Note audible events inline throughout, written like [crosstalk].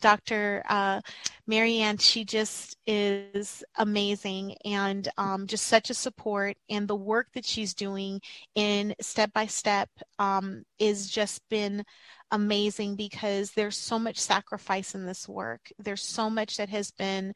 Dr. Uh, Marianne, she just is amazing and um, just such a support. And the work that she's doing in step by step um, is just been amazing because there's so much sacrifice in this work. There's so much that has been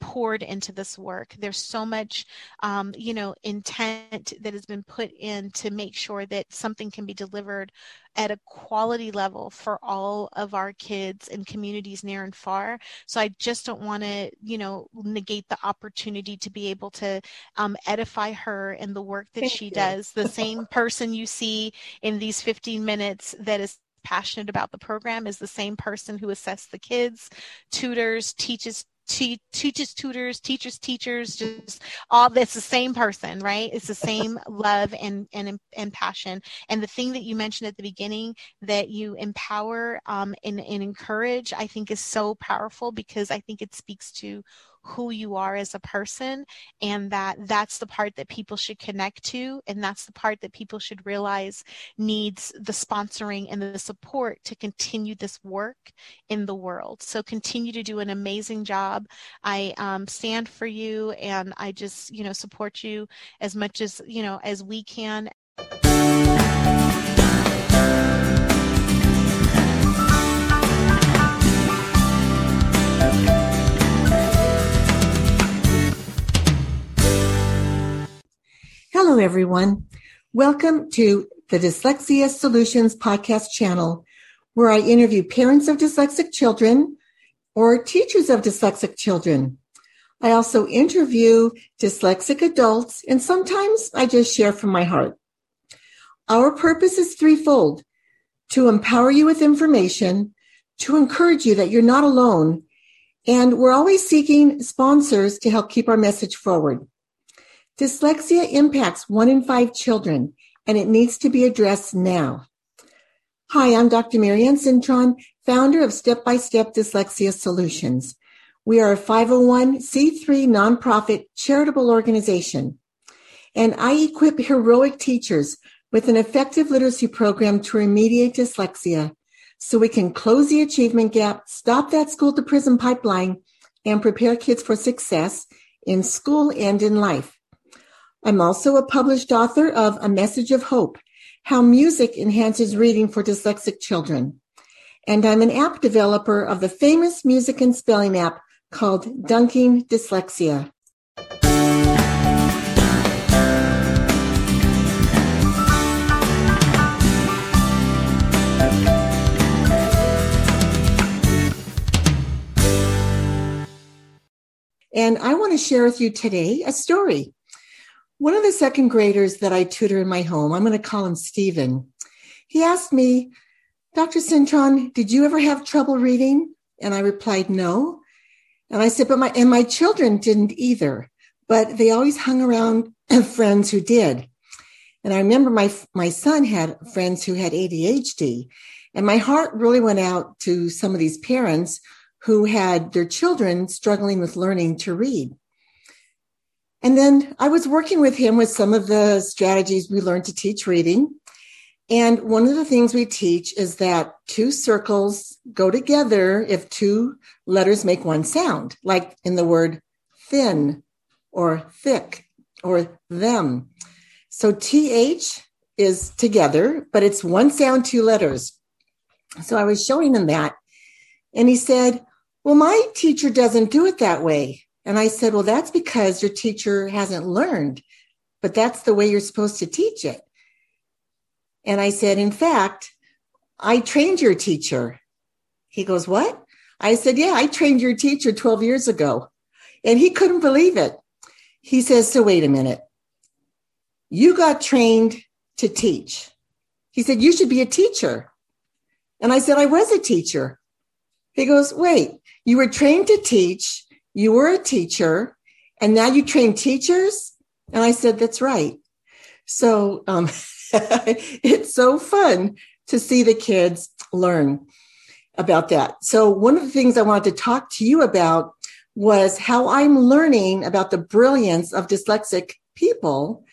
poured into this work. There's so much, um, you know, intent that has been put in to make sure that something can be delivered at a quality level for all of our kids and communities near and far. So I just don't want to, you know, negate the opportunity to be able to um, edify her and the work that Thank she you. does. The same [laughs] person you see in these 15 minutes that is passionate about the program is the same person who assesses the kids, tutors, teaches te- teaches tutors teachers teachers just all that's the same person right? It's the same [laughs] love and and and passion. And the thing that you mentioned at the beginning that you empower um, and, and encourage i think is so powerful because i think it speaks to who you are as a person and that that's the part that people should connect to and that's the part that people should realize needs the sponsoring and the support to continue this work in the world. So continue to do an amazing job. I um, stand for you and i just you know support you as much as you know as we can Hello, everyone. Welcome to the Dyslexia Solutions podcast channel, where I interview parents of dyslexic children or teachers of dyslexic children. I also interview dyslexic adults, and sometimes I just share from my heart. Our purpose is threefold to empower you with information, to encourage you that you're not alone, and we're always seeking sponsors to help keep our message forward. Dyslexia impacts one in five children, and it needs to be addressed now. Hi, I'm Dr. Marianne Cintron, founder of Step by Step Dyslexia Solutions. We are a 501c3 nonprofit charitable organization, and I equip heroic teachers with an effective literacy program to remediate dyslexia so we can close the achievement gap, stop that school to prison pipeline, and prepare kids for success in school and in life. I'm also a published author of A Message of Hope How Music Enhances Reading for Dyslexic Children. And I'm an app developer of the famous music and spelling app called Dunking Dyslexia. And I want to share with you today a story one of the second graders that I tutor in my home, I'm going to call him Stephen, he asked me, Dr. Cintron, did you ever have trouble reading? And I replied, no. And I said, but my, and my children didn't either, but they always hung around [laughs] friends who did. And I remember my, my son had friends who had ADHD and my heart really went out to some of these parents who had their children struggling with learning to read. And then I was working with him with some of the strategies we learned to teach reading. And one of the things we teach is that two circles go together if two letters make one sound, like in the word thin or thick or them. So TH is together, but it's one sound, two letters. So I was showing him that. And he said, Well, my teacher doesn't do it that way. And I said, well, that's because your teacher hasn't learned, but that's the way you're supposed to teach it. And I said, in fact, I trained your teacher. He goes, what? I said, yeah, I trained your teacher 12 years ago. And he couldn't believe it. He says, so wait a minute. You got trained to teach. He said, you should be a teacher. And I said, I was a teacher. He goes, wait, you were trained to teach you were a teacher and now you train teachers? And I said, that's right. So um, [laughs] it's so fun to see the kids learn about that. So one of the things I wanted to talk to you about was how I'm learning about the brilliance of dyslexic people.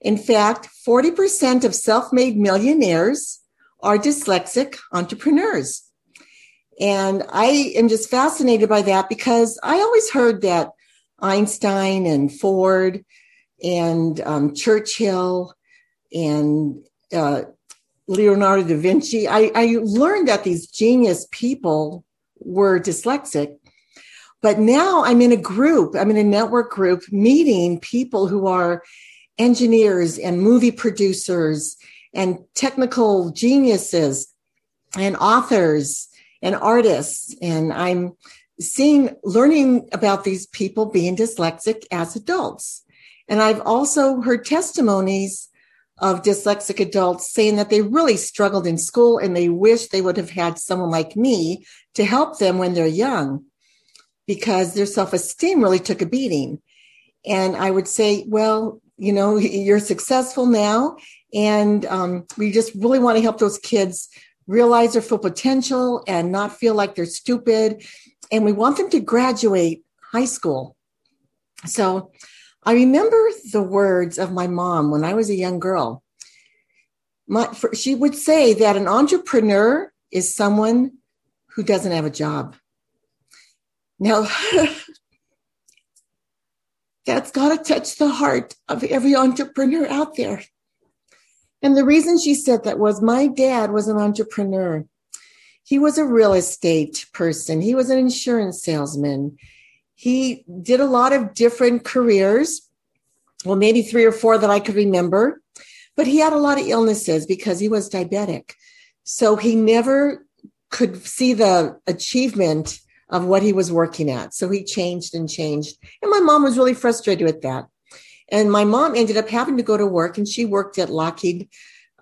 In fact, 40% of self-made millionaires are dyslexic entrepreneurs. And I am just fascinated by that because I always heard that Einstein and Ford and um, Churchill and uh, Leonardo da Vinci, I, I learned that these genius people were dyslexic. But now I'm in a group, I'm in a network group meeting people who are engineers and movie producers and technical geniuses and authors and artists. And I'm seeing, learning about these people being dyslexic as adults. And I've also heard testimonies of dyslexic adults saying that they really struggled in school and they wish they would have had someone like me to help them when they're young because their self esteem really took a beating. And I would say, well, you know, [laughs] you're successful now. And um, we just really want to help those kids realize their full potential and not feel like they're stupid. And we want them to graduate high school. So I remember the words of my mom when I was a young girl. My, for, she would say that an entrepreneur is someone who doesn't have a job. Now, [laughs] that's got to touch the heart of every entrepreneur out there. And the reason she said that was my dad was an entrepreneur. He was a real estate person. He was an insurance salesman. He did a lot of different careers. Well, maybe three or four that I could remember, but he had a lot of illnesses because he was diabetic. So he never could see the achievement of what he was working at. So he changed and changed. And my mom was really frustrated with that. And my mom ended up having to go to work and she worked at Lockheed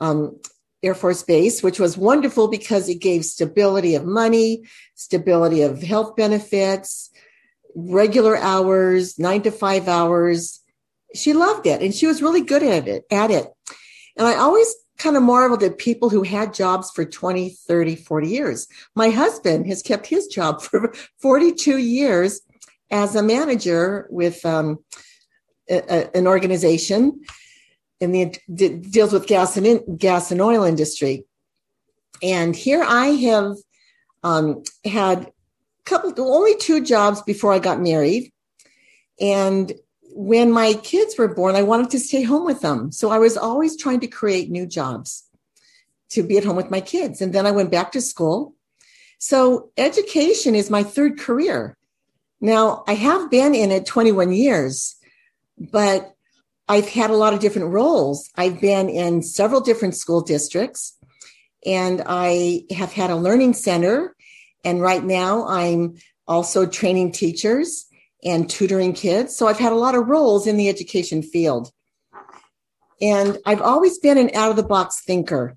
um, Air Force Base, which was wonderful because it gave stability of money, stability of health benefits, regular hours, nine to five hours. She loved it and she was really good at it, at it. And I always kind of marveled at people who had jobs for 20, 30, 40 years. My husband has kept his job [laughs] for 42 years as a manager with um, a, an organization in the deals with gas and in, gas and oil industry. And here I have um, had a couple, only two jobs before I got married. And when my kids were born, I wanted to stay home with them. So I was always trying to create new jobs to be at home with my kids. And then I went back to school. So education is my third career. Now I have been in it 21 years, but I've had a lot of different roles. I've been in several different school districts and I have had a learning center. And right now I'm also training teachers and tutoring kids. So I've had a lot of roles in the education field. And I've always been an out of the box thinker.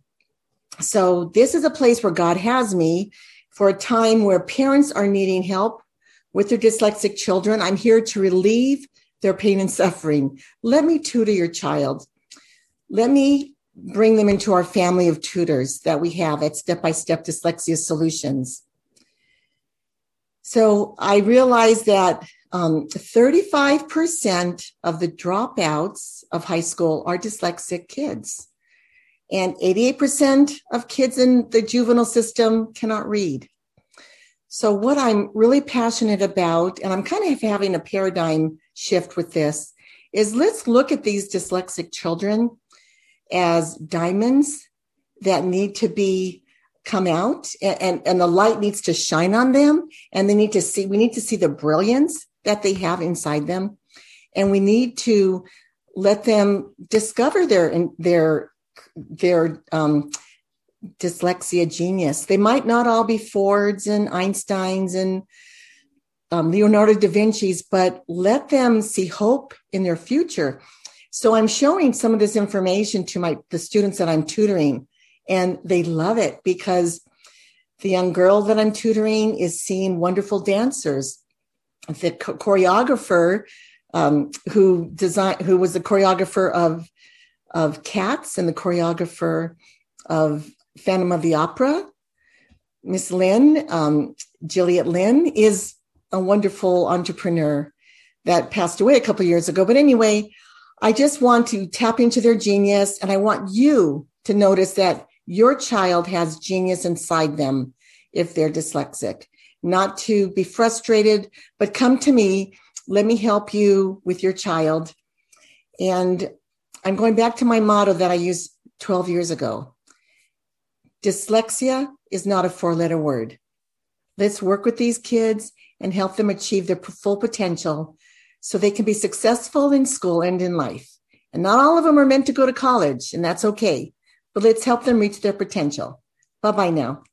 So this is a place where God has me for a time where parents are needing help with their dyslexic children. I'm here to relieve their pain and suffering. Let me tutor your child. Let me bring them into our family of tutors that we have at Step by Step Dyslexia Solutions. So I realized that um, 35% of the dropouts of high school are dyslexic kids. And 88% of kids in the juvenile system cannot read. So, what I'm really passionate about, and I'm kind of having a paradigm shift with this, is let's look at these dyslexic children as diamonds that need to be come out and, and, and the light needs to shine on them and they need to see we need to see the brilliance that they have inside them. And we need to let them discover their, their, their, um, dyslexia genius. They might not all be Fords and Einsteins and um, Leonardo da Vinci's, but let them see hope in their future. So I'm showing some of this information to my the students that I'm tutoring, and they love it because the young girl that I'm tutoring is seeing wonderful dancers the choreographer um, who designed, who was the choreographer of of Cats and the choreographer of Phantom of the Opera, Miss Lynne, um, Juliet Lynne, is a wonderful entrepreneur that passed away a couple years ago. But anyway, I just want to tap into their genius, and I want you to notice that your child has genius inside them if they're dyslexic, not to be frustrated, but come to me. Let me help you with your child. And I'm going back to my motto that I used 12 years ago. Dyslexia is not a four letter word. Let's work with these kids and help them achieve their full potential so they can be successful in school and in life. And not all of them are meant to go to college, and that's okay. But let's help them reach their potential. Bye bye now.